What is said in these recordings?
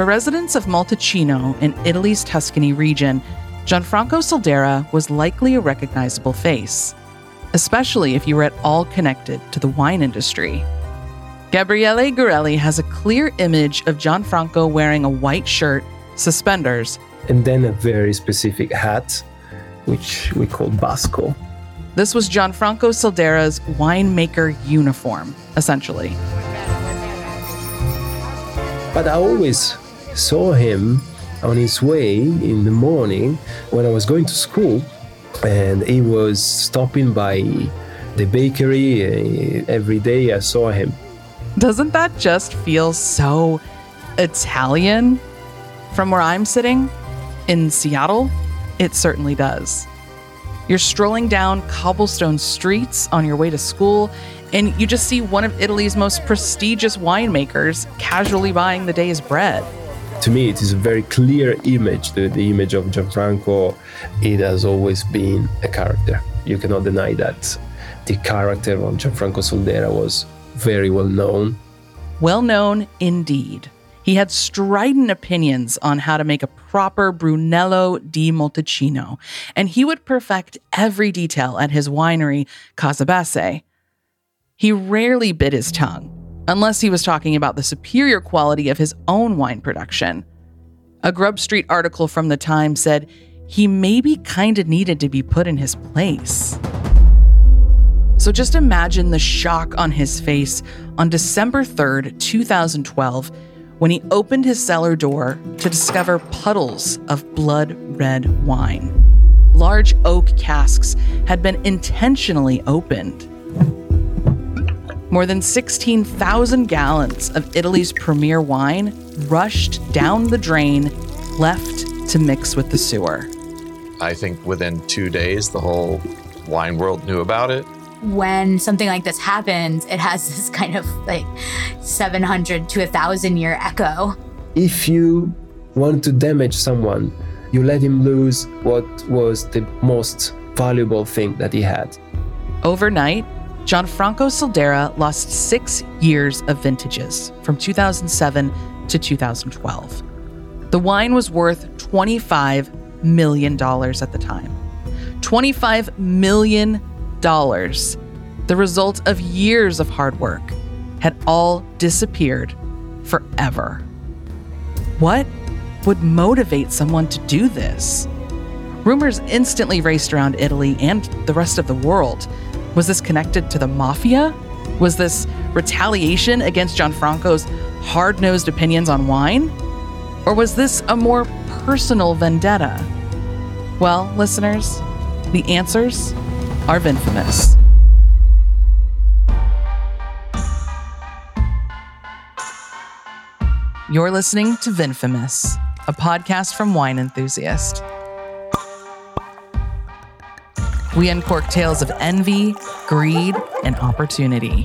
For residents of Montalcino in Italy's Tuscany region, Gianfranco Soldera was likely a recognizable face, especially if you were at all connected to the wine industry. Gabriele Gorelli has a clear image of Gianfranco wearing a white shirt, suspenders, and then a very specific hat, which we call basco. This was Gianfranco Soldera's winemaker uniform, essentially. But I always saw him on his way in the morning when I was going to school, and he was stopping by the bakery eh, every day. I saw him doesn't that just feel so Italian? From where I'm sitting in Seattle, it certainly does. You're strolling down cobblestone streets on your way to school, and you just see one of Italy's most prestigious winemakers casually buying the day's bread. To me, it is a very clear image. The, the image of Gianfranco, it has always been a character. You cannot deny that. The character of Gianfranco Soldera was very well known. Well known indeed. He had strident opinions on how to make a proper Brunello di Montalcino, and he would perfect every detail at his winery, Case Basse. He rarely bit his tongue, unless he was talking about the superior quality of his own wine production. A Grub Street article from the time said he maybe kinda needed to be put in his place. So just imagine the shock on his face on December 3rd, 2012, when he opened his cellar door to discover puddles of blood red wine. Large oak casks had been intentionally opened. More than 16,000 gallons of Italy's premier wine rushed down the drain, left to mix with the sewer. I think within two days, the whole wine world knew about it when something like this happens, it has this kind of like 700 to a 1,000 year echo. If you want to damage someone, you let him lose what was the most valuable thing that he had. Overnight, Gianfranco Soldera lost six years of vintages from 2007 to 2012. The wine was worth $25 million at the time. $25 million the result of years of hard work, had all disappeared forever. What would motivate someone to do this? Rumors instantly raced around Italy and the rest of the world. Was this connected to the mafia? Was this retaliation against Gianfranco's hard nosed opinions on wine? Or was this a more personal vendetta? Well, listeners, the answers are Vinfamous. You're listening to Vinfamous, a podcast from Wine Enthusiast. We uncork tales of envy, greed, and opportunity.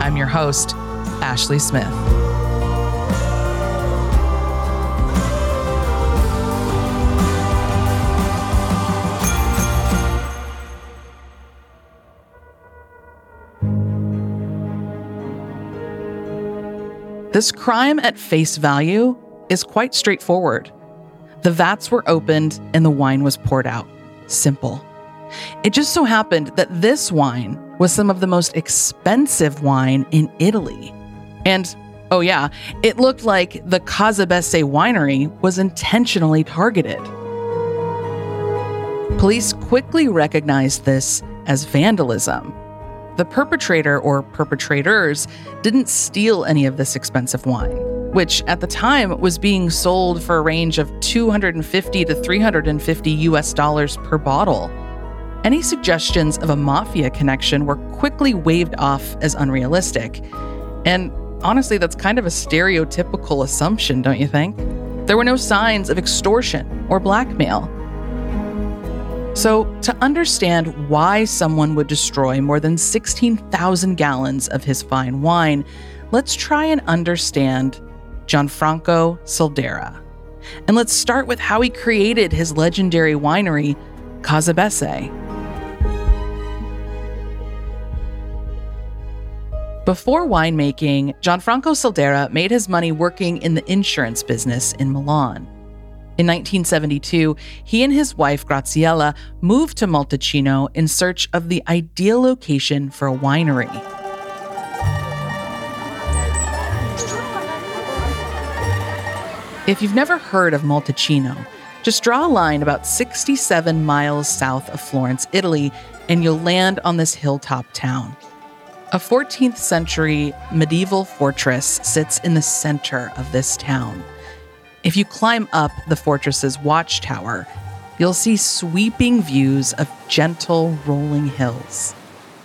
I'm your host, Ashley Smith. This crime at face value is quite straightforward. The vats were opened and the wine was poured out. Simple. It just so happened that this wine was some of the most expensive wine in Italy. And oh, yeah, it looked like the Case Basse winery was intentionally targeted. Police quickly recognized this as vandalism the perpetrator or perpetrators didn't steal any of this expensive wine, which at the time was being sold for a range of 250 to 350 US dollars per bottle. Any suggestions of a mafia connection were quickly waved off as unrealistic. And honestly, that's kind of a stereotypical assumption, don't you think? There were no signs of extortion or blackmail. So, to understand why someone would destroy more than 16,000 gallons of his fine wine, let's try and understand Gianfranco Soldera. And let's start with how he created his legendary winery, Case Basse. Before winemaking, Gianfranco Soldera made his money working in the insurance business in Milan. In 1972, he and his wife Graziella moved to Montalcino in search of the ideal location for a winery. If you've never heard of Montalcino, just draw a line about 67 miles south of Florence, Italy, and you'll land on this hilltop town. A 14th century medieval fortress sits in the center of this town. If you climb up the fortress's watchtower, you'll see sweeping views of gentle rolling hills.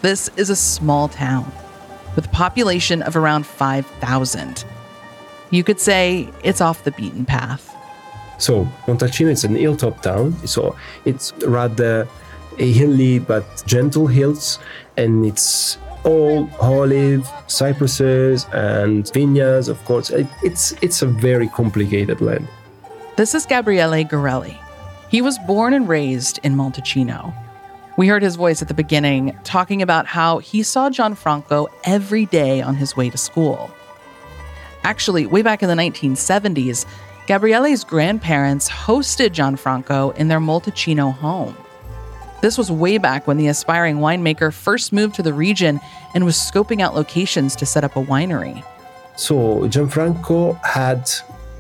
This is a small town with a population of around 5,000. You could say it's off the beaten path. So Montalcino is an hilltop town, so it's rather a hilly but gentle hills, and it's all olive, cypresses, and vineyards. Of course, it, it's it's a very complicated land. This is Gabriele Gorelli. He was born and raised in Montalcino. We heard his voice at the beginning talking about how he saw Gianfranco every day on his way to school. Actually, way back in the 1970s, Gabriele's grandparents hosted Gianfranco in their Montalcino home. This was way back when the aspiring winemaker first moved to the region and was scoping out locations to set up a winery. So Gianfranco had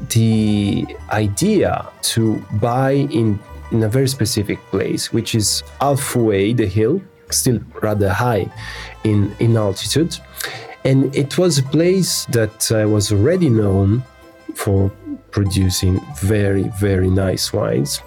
the idea to buy in, in a very specific place, which is halfway the hill, still rather high in, in altitude. And it was a place that uh, was already known for producing very, very nice wines.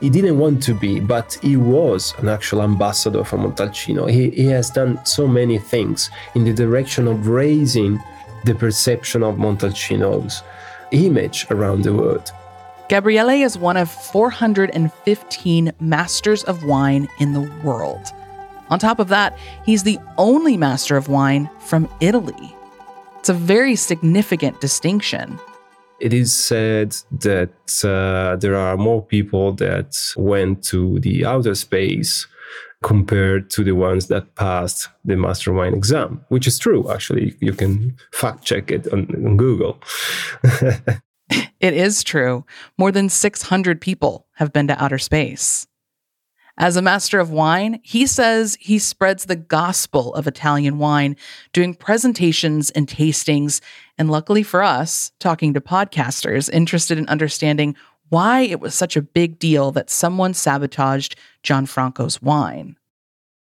He didn't want to be, but he was an actual ambassador for Montalcino. He, he has done so many things in the direction of raising the perception of Montalcino's image around the world. Gabriele is one of 415 masters of wine in the world. On top of that, he's the only master of wine from Italy. It's a very significant distinction. It is said that uh, there are more people that went to the outer space compared to the ones that passed the master wine exam, which is true, actually. You can fact check it on, on Google. it is true. More than 600 people have been to outer space. As a master of wine, he says he spreads the gospel of Italian wine, doing presentations and tastings, and luckily for us, talking to podcasters interested in understanding why it was such a big deal that someone sabotaged Gianfranco's wine.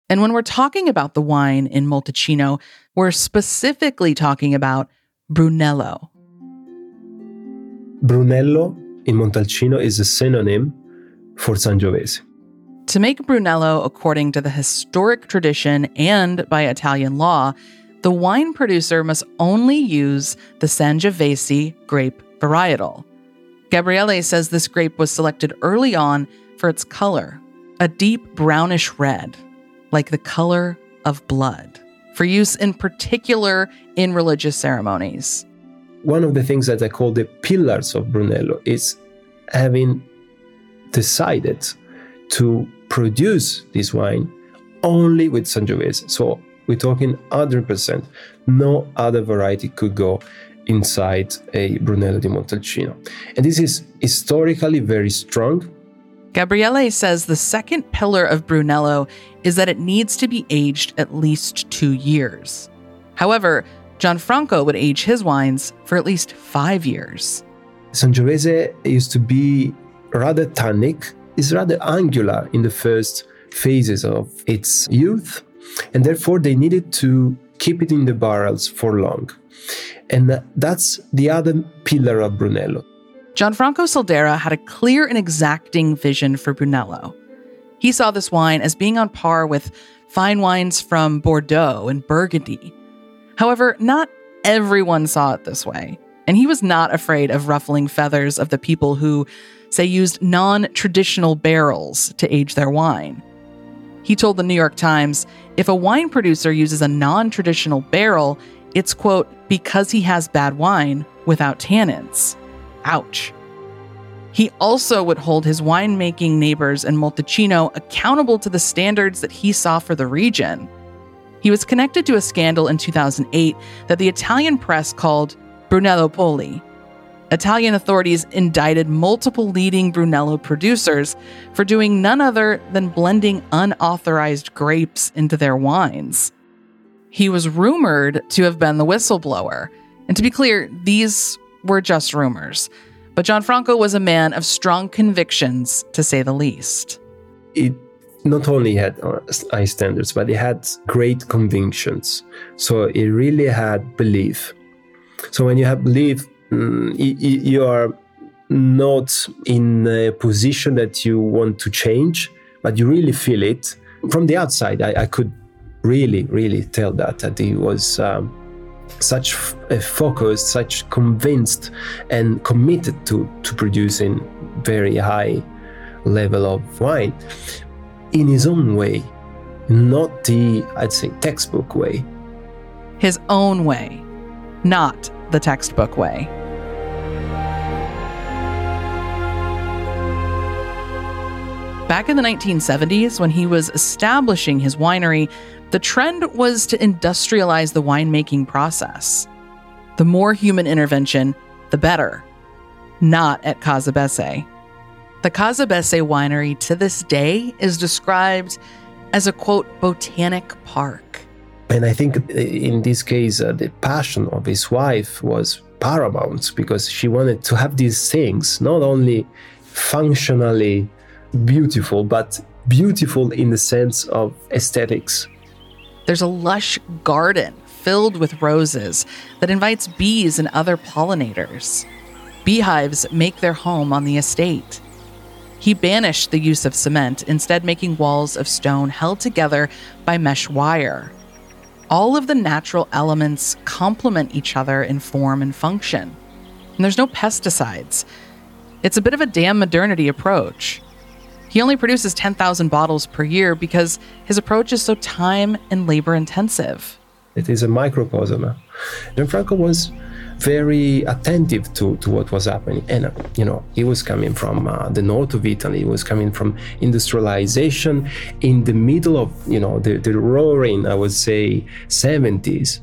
And when we're talking about the wine in Montalcino, we're specifically talking about Brunello. Brunello in Montalcino is a synonym for Sangiovese. To make Brunello according to the historic tradition and by Italian law, the wine producer must only use the Sangiovese grape varietal. Gabriele says this grape was selected early on for its color, a deep brownish red, like the color of blood, for use in particular in religious ceremonies. One of the things that I call the pillars of Brunello is having decided to produce this wine only with Sangiovese. So we're talking 100%. No other variety could go inside a Brunello di Montalcino. And this is historically very strong. Gabriele says the second pillar of Brunello is that it needs to be aged at least two years. However, Gianfranco would age his wines for at least five years. Sangiovese used to be rather tannic, is rather angular in the first phases of its youth, and therefore they needed to keep it in the barrels for long. And that's the other pillar of Brunello. Gianfranco Soldera had a clear and exacting vision for Brunello. He saw this wine as being on par with fine wines from Bordeaux and Burgundy. However, not everyone saw it this way, and he was not afraid of ruffling feathers of the people who say used non traditional barrels to age their wine. He told the New York Times if a wine producer uses a non traditional barrel, it's, quote, because he has bad wine without tannins. Ouch. He also would hold his winemaking neighbors in Montalcino accountable to the standards that he saw for the region. He was connected to a scandal in 2008 that the Italian press called Brunellopoli. Italian authorities indicted multiple leading Brunello producers for doing none other than blending unauthorized grapes into their wines. He was rumored to have been the whistleblower. And to be clear, these were just rumors. But Gianfranco was a man of strong convictions, to say the least. It not only had uh, high standards, but it had great convictions. So it really had belief. So when you have belief, mm, you are not in a position that you want to change, but you really feel it. From the outside, I, I could really, really tell that, that he was um, such a focused, such convinced and committed to, to producing very high level of wine in his own way, not the, I'd say, textbook way. His own way, not the textbook way. Back in the 1970s, when he was establishing his winery, the trend was to industrialize the winemaking process. The more human intervention, the better. Not at Case Basse. The Case Basse winery to this day is described as a quote, botanic park. And I think uh, in this case, uh, the passion of his wife was paramount because she wanted to have these things not only functionally beautiful, but beautiful in the sense of aesthetics. There's a lush garden filled with roses that invites bees and other pollinators. Beehives make their home on the estate. He banished the use of cement, instead, making walls of stone held together by mesh wire. All of the natural elements complement each other in form and function. And there's no pesticides. It's a bit of a damn modernity approach. He only produces 10,000 bottles per year because his approach is so time and labor intensive. It is a microcosm. Gianfranco was very attentive to, to what was happening. And, uh, you know, he was coming from uh, the north of Italy, he was coming from industrialization in the middle of, you know, the, the roaring, I would say, 70s.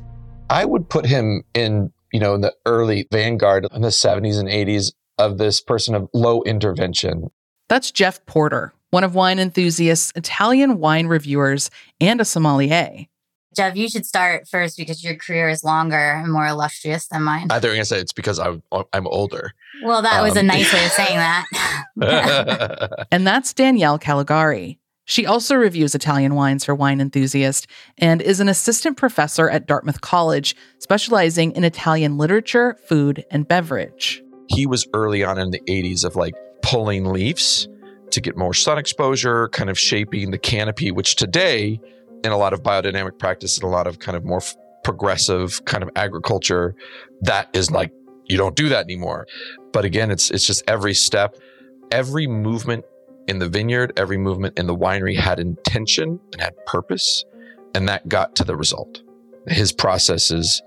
I would put him in, you know, in the early vanguard in the 70s and 80s of this person of low intervention. That's Jeff Porter, one of Wine Enthusiast's, Italian wine reviewers, and a sommelier. Jeff, you should start first because your career is longer and more illustrious than mine. I thought you were going to say it's because I'm, I'm older. Well, that um, was a um, nice way of saying that. and that's Danielle Callegari. She also reviews Italian wines for Wine Enthusiast and is an assistant professor at Dartmouth College, specializing in Italian literature, food, and beverage. He was early on in the 80s of like pulling leaves to get more sun exposure, kind of shaping the canopy, which today, in a lot of biodynamic practice and a lot of kind of more f- progressive kind of agriculture, that is like you don't do that anymore. But again, it's it's just every step, every movement in the vineyard, every movement in the winery had intention and had purpose, and that got to the result. His process is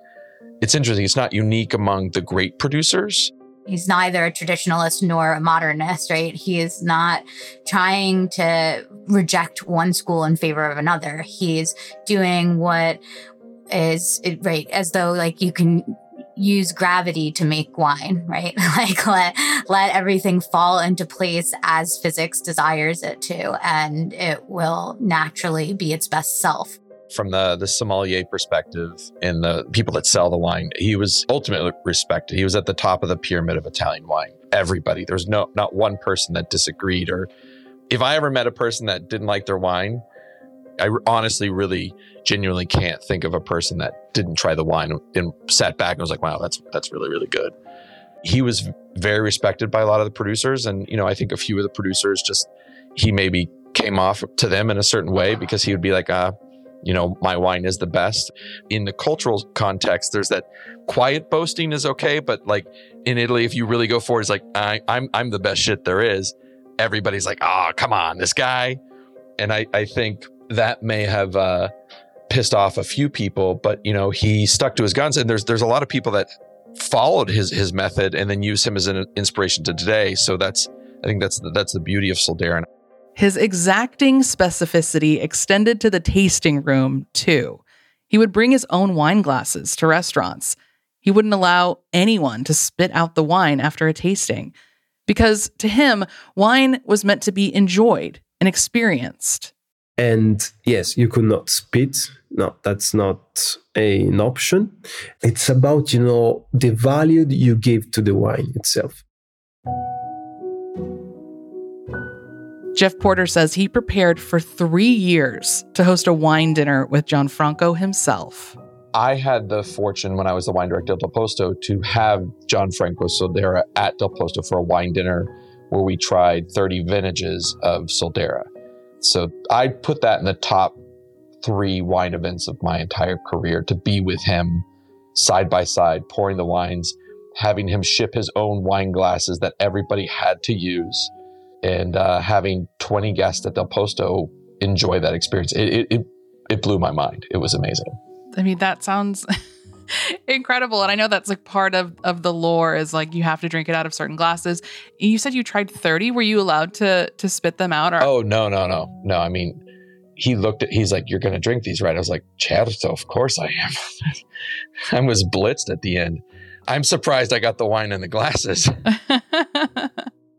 it's interesting. It's not unique among the great producers, He's neither a traditionalist nor a modernist, right? He is not trying to reject one school in favor of another. He's doing what is right as though like you can use gravity to make wine, right? like let let everything fall into place as physics desires it to and it will naturally be its best self from the the sommelier perspective and the people that sell the wine, he was ultimately respected. He was at the top of the pyramid of Italian wine. Everybody, there's no not one person that disagreed. Or if I ever met a person that didn't like their wine, I honestly, really, genuinely can't think of a person that didn't try the wine and sat back and was like, "Wow, that's that's really really good." He was very respected by a lot of the producers, and you know, I think a few of the producers just he maybe came off to them in a certain way because he would be like, uh, you know, my wine is the best. In the cultural context, there's that quiet boasting is okay, but like in Italy, if you really go for it, it's like I, I'm I'm the best shit there is. Everybody's like, oh, come on, this guy. And I, I think that may have uh, pissed off a few people, but you know, he stuck to his guns. And there's there's a lot of people that followed his his method and then use him as an inspiration to today. So that's I think that's the, that's the beauty of Soldarin. His exacting specificity extended to the tasting room, too. He would bring his own wine glasses to restaurants. He wouldn't allow anyone to spit out the wine after a tasting because to him, wine was meant to be enjoyed and experienced. And yes, you could not spit. No, that's not a, an option. It's about, you know, the value you give to the wine itself. Jeff Porter says he prepared for three years to host a wine dinner with Gianfranco himself. I had the fortune when I was the wine director at Del Posto to have Gianfranco Soldera at Del Posto for a wine dinner where we tried 30 vintages of Soldera. So I put that in the top three wine events of my entire career to be with him side by side, pouring the wines, having him ship his own wine glasses that everybody had to use, and uh, having 20 guests at Del Posto enjoy that experience. It, it, it blew my mind. It was amazing. I mean, that sounds incredible. And I know that's like part of, of the lore is like you have to drink it out of certain glasses. You said you tried 30. Were you allowed to to spit them out? Or? Oh, no, no, no. No, I mean, he looked at, he's like, you're going to drink these, right? I was like, certo, of course I am. I was blitzed at the end. I'm surprised I got the wine in the glasses.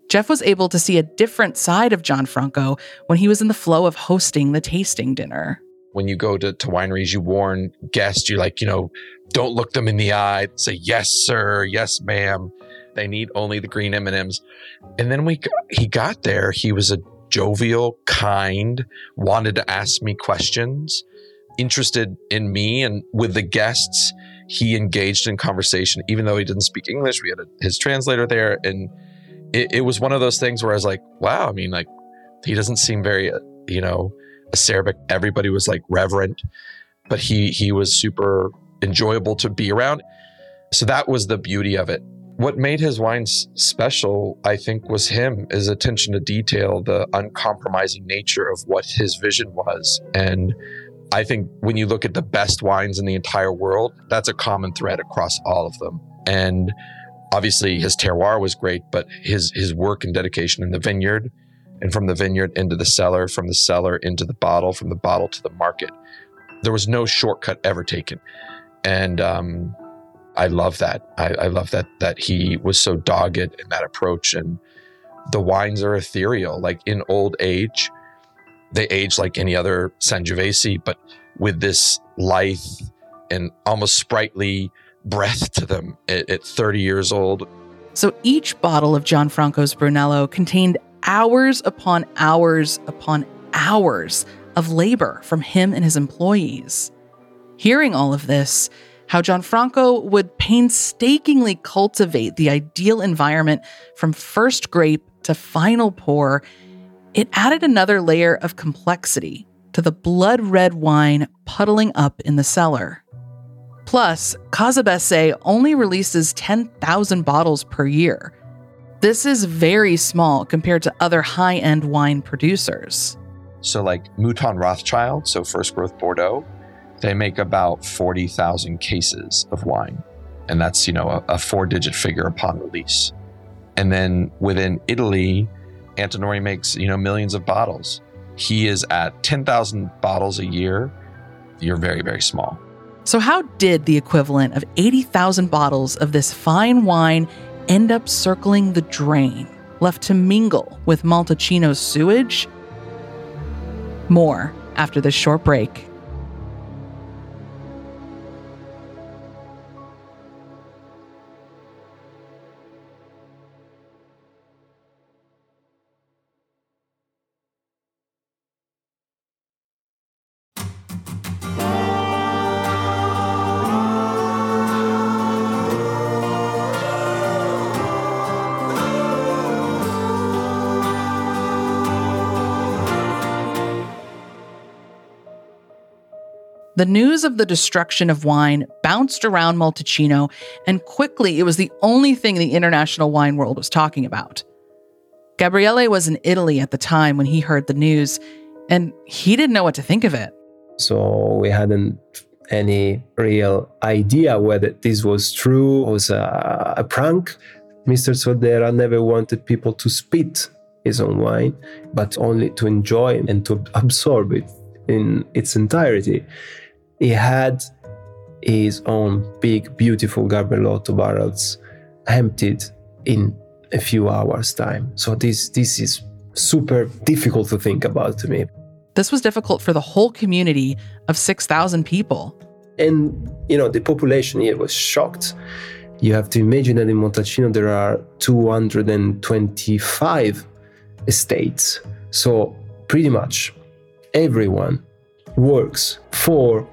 Jeff was able to see a different side of Gianfranco when he was in the flow of hosting the tasting dinner. When you go to, to wineries, you warn guests, you're like, you know, don't look them in the eye, say, yes, sir, yes, ma'am. They need only the green M&Ms. And then we, he got there, he was a jovial, kind, wanted to ask me questions, interested in me and with the guests. He engaged in conversation, even though he didn't speak English. We had a, his translator there, and it, it, was one of those things where I was like, "Wow!" I mean, like he doesn't seem very, uh, you know, acerbic. Everybody was like reverent, but he he was super enjoyable to be around. So that was the beauty of it what made his wines special, I think, was him, his attention to detail, the uncompromising nature of what his vision was. And I think when you look at the best wines in the entire world, that's a common thread across all of them. And obviously his terroir was great, but his his work and dedication in the vineyard and from the vineyard into the cellar, from the cellar into the bottle, from the bottle to the market. There was no shortcut ever taken. And um, I love that. I, I love that that he was so dogged in that approach. And the wines are ethereal. Like in old age, they age like any other Sangiovese, but with this lithe and almost sprightly breath to them at, at 30 years old. So each bottle of Gianfranco's Brunello contained hours upon hours upon hours of labor from him and his employees. Hearing all of this, how Gianfranco would painstakingly cultivate the ideal environment from first grape to final pour, it added another layer of complexity to the blood red wine puddling up in the cellar. Plus, Casa only releases 10,000 bottles per year. This is very small compared to other high end wine producers. So, like Mouton Rothschild, so first growth Bordeaux, they make about 40,000 cases of wine. And that's, you know, a, a four digit figure upon release. And then within Italy, Antinori makes, you know, millions of bottles. He is at 10,000 bottles a year. You're very, very small. So, how did the equivalent of 80,000 bottles of this fine wine end up circling the drain, left to mingle with Montalcino's sewage? More after this short break. The news of the destruction of wine bounced around Montalcino, and quickly it was the only thing the international wine world was talking about. Gabriele was in Italy at the time when he heard the news, and he didn't know what to think of it. So we hadn't any real idea whether this was true or was a, a prank. Mr. Soldera never wanted people to spit his own wine, but only to enjoy and to absorb it in its entirety. He had his own big, beautiful Garbellotto barrels emptied in a few hours' time. So this this is super difficult to think about to me. This was difficult for the whole community of 6,000 people. And you know, the population here was shocked. You have to imagine that in Montalcino there are 225 estates. So pretty much everyone works for,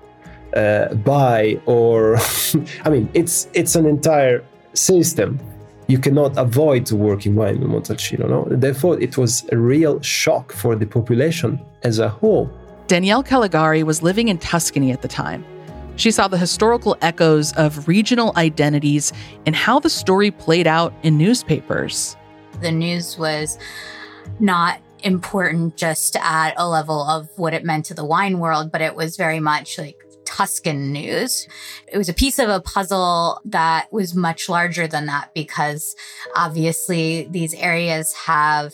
uh, by, or I mean, it's it's an entire system. You cannot avoid working wine in Montalcino. No, therefore it was a real shock for the population as a whole. Danielle Callegari was living in Tuscany at the time. She saw the historical echoes of regional identities and how the story played out in newspapers. The news was not important just at a level of what it meant to the wine world, but it was very much like Tuscan news. It was a piece of a puzzle that was much larger than that because obviously these areas have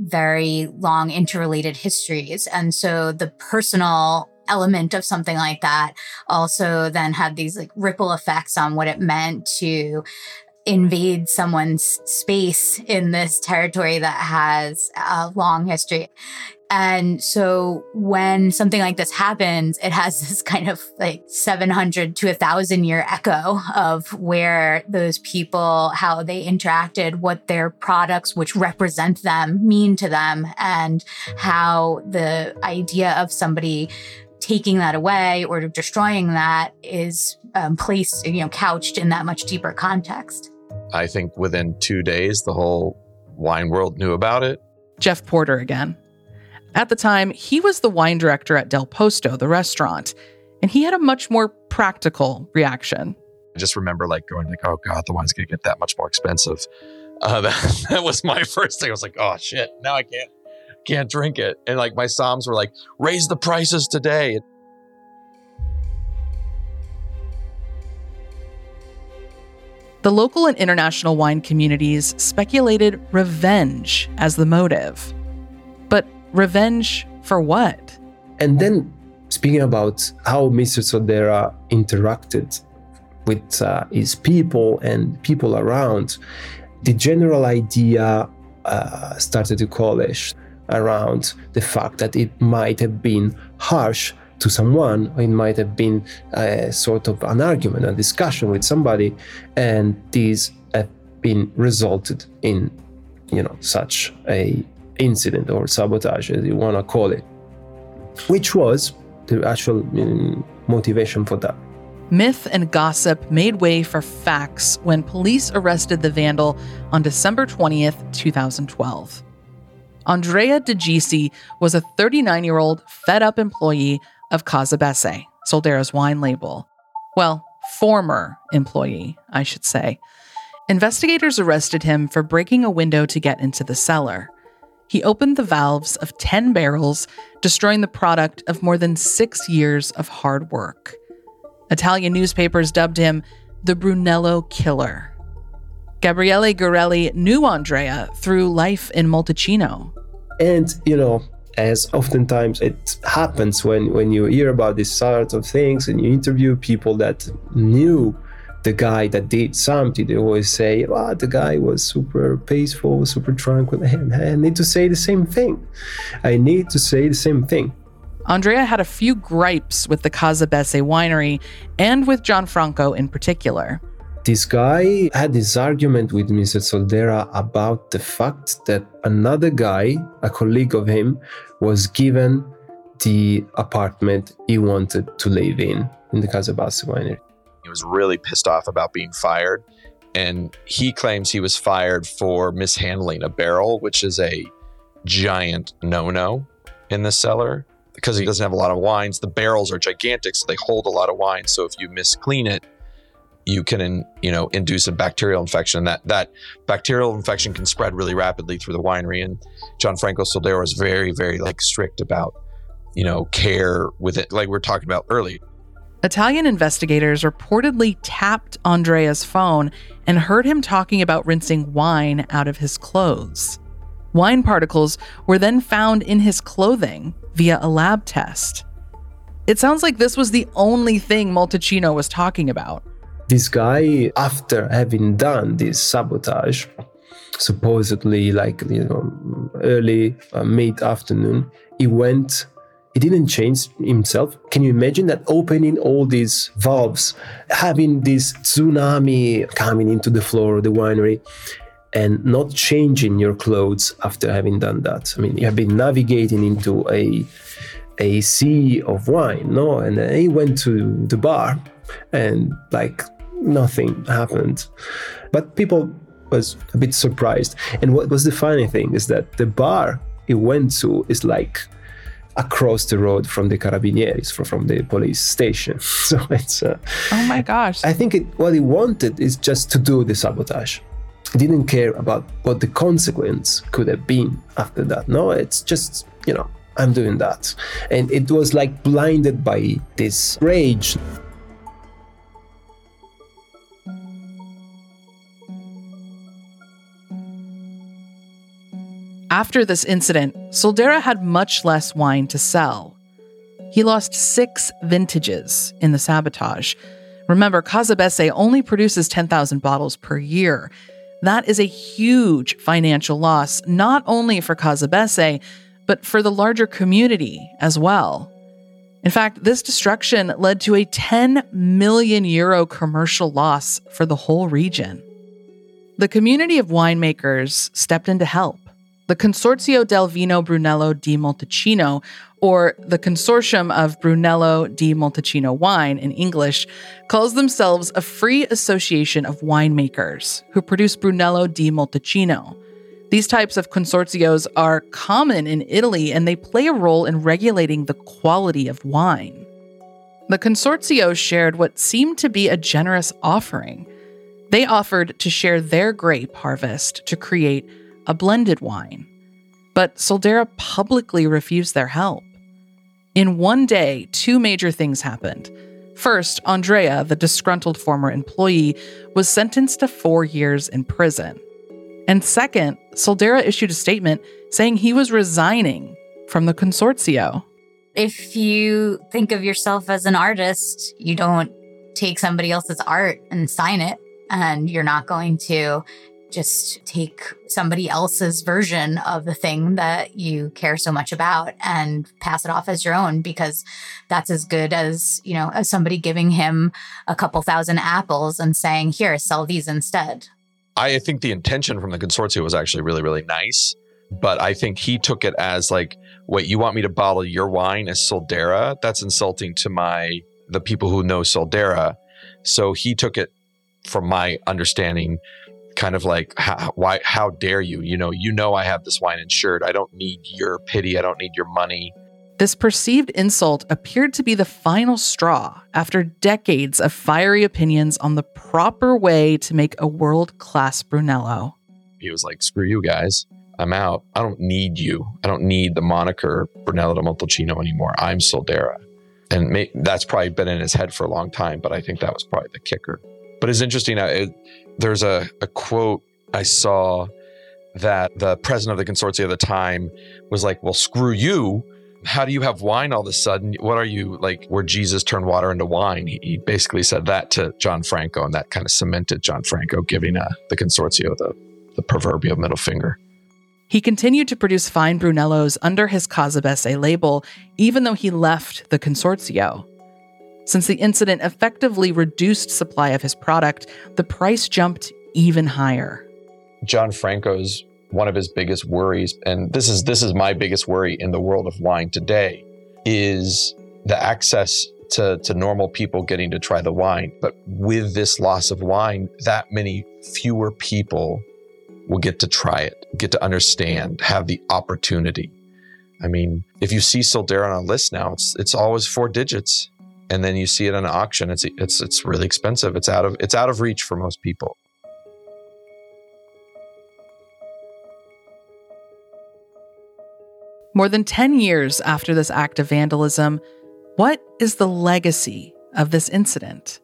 very long interrelated histories. And so the personal element of something like that also then had these like ripple effects on what it meant to invade someone's space in this territory that has a long history. And so when something like this happens, it has this kind of like 700 to a thousand year echo of where those people, how they interacted, what their products, which represent them, mean to them, and how the idea of somebody taking that away or destroying that is um, placed, you know, couched in that much deeper context. I think within two days, the whole wine world knew about it. Jeff Porter again. At the time, he was the wine director at Del Posto, the restaurant, and he had a much more practical reaction. I just remember like going like, oh God, the wine's gonna get that much more expensive. Uh, that, that was my first thing. I was like, oh shit, now I can't can't drink it. And like my somms were like, raise the prices today. The local and international wine communities speculated revenge as the motive. Revenge for what? And then, speaking about how Mr. Soldera interacted with uh, his people and people around, the general idea uh, started to coalesce around the fact that it might have been harsh to someone, it might have been a sort of an argument, a discussion with somebody, and these have been resulted in, you know, such a incident or sabotage, as you want to call it, which was the actual um, motivation for that. Myth and gossip made way for facts when police arrested the vandal on December 20th, 2012. Andrea Di Gisi was a 39 year old fed up employee of Case Basse, Soldera's wine label. Well, former employee, I should say. Investigators arrested him for breaking a window to get into the cellar. He opened the valves of 10 barrels, destroying the product of more than six years of hard work. Italian newspapers dubbed him the Brunello Killer. Gabriele Gorelli knew Andrea through life in Montalcino. And, you know, as oftentimes it happens when, when you hear about these sort of things and you interview people that knew the guy that did something, they always say, well, the guy was super peaceful, super tranquil. And I need to say the same thing. I need to say the same thing. Andrea had a few gripes with the Case Basse winery and with Gianfranco in particular. This guy had this argument with Mr. Soldera about the fact that another guy, a colleague of him, was given the apartment he wanted to live in in the Case Basse winery. Was really pissed off about being fired. And he claims he was fired for mishandling a barrel, which is a giant no no in the cellar because he doesn't have a lot of wines. The barrels are gigantic, so they hold a lot of wine. So if you misclean it, you can you know induce a bacterial infection that that bacterial infection can spread really rapidly through the winery and Gianfranco Soldera is very very like strict about you know care with it like we are talking about earlier Italian investigators reportedly tapped Andrea's phone and heard him talking about rinsing wine out of his clothes. Wine particles were then found in his clothing via a lab test. It sounds like this was the only thing Montalcino was talking about. This guy, after having done this sabotage, supposedly like you know early uh, mid afternoon, he went. He didn't change himself. Can you imagine that opening all these valves, having this tsunami coming into the floor of the winery, and not changing your clothes after having done that? I mean, you have been navigating into a a sea of wine, no? And then he went to the bar, and like nothing happened. But people was a bit surprised. And what was the funny thing is that the bar he went to is like across the road from the carabinieri, from, from the police station. So it's. Uh, oh my gosh! I think it, what he wanted is just to do the sabotage. He didn't care about what the consequence could have been after that. No, it's just you know I'm doing that, and it was like blinded by this rage. After this incident, Soldera had much less wine to sell. He lost six vintages in the sabotage. Remember, Case Basse only produces 10,000 bottles per year. That is a huge financial loss, not only for Case Basse, but for the larger community as well. In fact, this destruction led to a 10 million euro commercial loss for the whole region. The community of winemakers stepped in to help the Consorzio del Vino Brunello di Montalcino, or the Consortium of Brunello di Montalcino Wine in English, calls themselves a free association of winemakers who produce Brunello di Montalcino. These types of consortios are common in Italy and they play a role in regulating the quality of wine. The consortio shared what seemed to be a generous offering. They offered to share their grape harvest to create a blended wine. But Soldera publicly refused their help. In one day, two major things happened. First, Andrea, the disgruntled former employee, was sentenced to four years in prison. And second, Soldera issued a statement saying he was resigning from the consortio. If you think of yourself as an artist, you don't take somebody else's art and sign it, and you're not going to just take somebody else's version of the thing that you care so much about and pass it off as your own because that's as good as, you know, as somebody giving him a couple thousand apples and saying, here, sell these instead. I think the intention from the consortium was actually really, really nice. But I think he took it as like, wait, you want me to bottle your wine as Soldera? That's insulting to my the people who know Soldera. So he took it, from my understanding, kind of like how, why how dare you? You know you know i have this wine insured. I don't need your pity. I don't need your money. This perceived insult appeared to be the final straw after decades of fiery opinions on the proper way to make a world-class brunello. He was like screw you guys. I'm out. I don't need you. I don't need the moniker brunello de montalcino anymore. I'm soldera. And may, that's probably been in his head for a long time but i think that was probably the kicker. But it's interesting. It, there's a, a quote I saw that the president of the consortium at the time was like, Well, screw you. How do you have wine all of a sudden? What are you like where Jesus turned water into wine? He, basically said that to Gianfranco, and that kind of cemented Gianfranco giving uh, the consortium the, the proverbial middle finger. He continued to produce fine Brunellos under his Case Basse label, even though he left the consortio. Since the incident effectively reduced supply of his product, the price jumped even higher. Gianfranco's one of his biggest worries, and this is this is my biggest worry in the world of wine today, is the access to, to normal people getting to try the wine. But with this loss of wine, that many fewer people will get to try it, get to understand, have the opportunity. I mean, if you see Soldera on a list now, it's it's always four digits and then you see it on an auction it's it's it's really expensive. It's out of it's out of reach for most people. More than 10 years after this act of vandalism what is the legacy of this incident?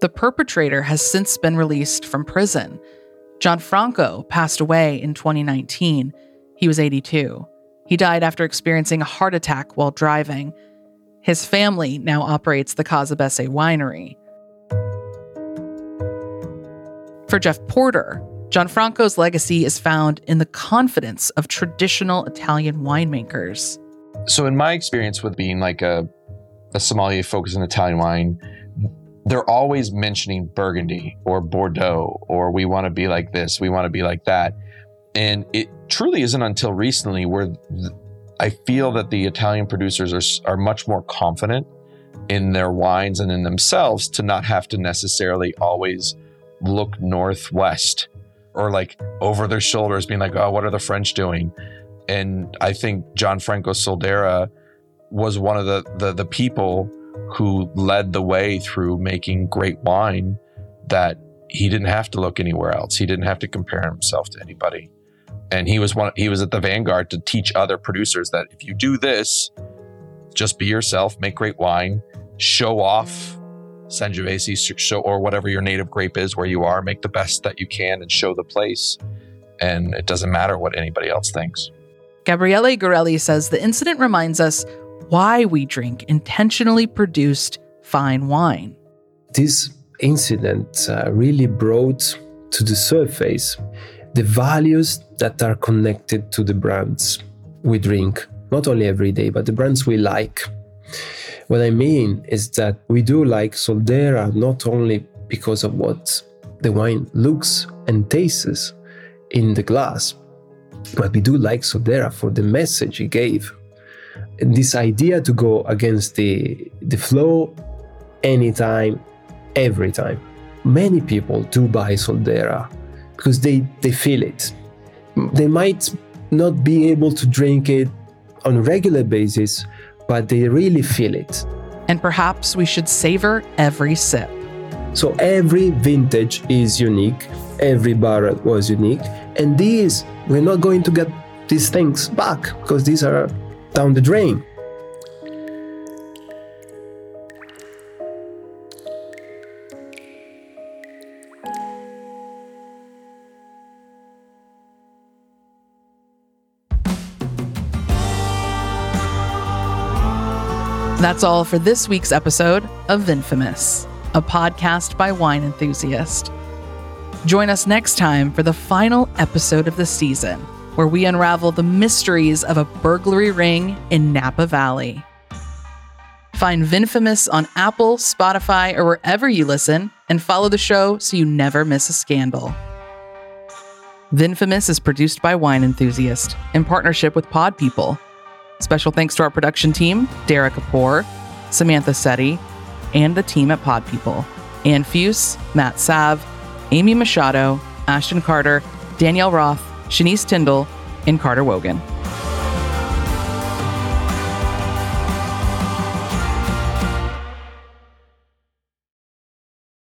The perpetrator has since been released from prison. Gianfranco passed away in 2019 he was 82 he died after experiencing a heart attack while driving His family now operates the Case Basse winery. For Jeff Porter, Gianfranco's legacy is found in the confidence of traditional Italian winemakers. So, in my experience with being like a, a sommelier focused on Italian wine, they're always mentioning Burgundy or Bordeaux, or we want to be like this, we want to be like that. And it truly isn't until recently where I feel that the Italian producers are, are much more confident in their wines and in themselves to not have to necessarily always look northwest or like over their shoulders, being like, oh, what are the French doing? And I think Gianfranco Soldera was one of the, the, the people who led the way through making great wine that he didn't have to look anywhere else. He didn't have to compare himself to anybody. And he was one he was at the vanguard to teach other producers that if you do this, just be yourself, make great wine, show off Sangiovese show or whatever your native grape is where you are, make the best that you can and show the place. And it doesn't matter what anybody else thinks. Gabriele Gorelli says the incident reminds us why we drink intentionally produced fine wine. This incident uh, really brought to the surface the values that are connected to the brands we drink, not only every day, but the brands we like. What I mean is that we do like Soldera not only because of what the wine looks and tastes in the glass, but we do like Soldera for the message he gave. This idea to go against the the flow anytime every time. Many people do buy soldera because they they feel it. They might not be able to drink it on a regular basis but they really feel it. And perhaps we should savor every sip. So every vintage is unique. Every barrel was unique. And these we're not going to get these things back because these are down the drain. That's all for this week's episode of Vinfamous, a podcast by Wine Enthusiast. Join us next time for the final episode of the season where we unravel the mysteries of a burglary ring in Napa Valley. Find Vinfamous on Apple, Spotify, or wherever you listen, and follow the show so you never miss a scandal. Vinfamous is produced by Wine Enthusiast in partnership with Pod People. Special thanks to our production team, Derek Kapoor, Samantha Setti, and the team at Pod People Ann Fuse, Matt Sav, Amy Machado, Ashton Carter, Danielle Roth, Shanice Tyndall, and Carter Wogan.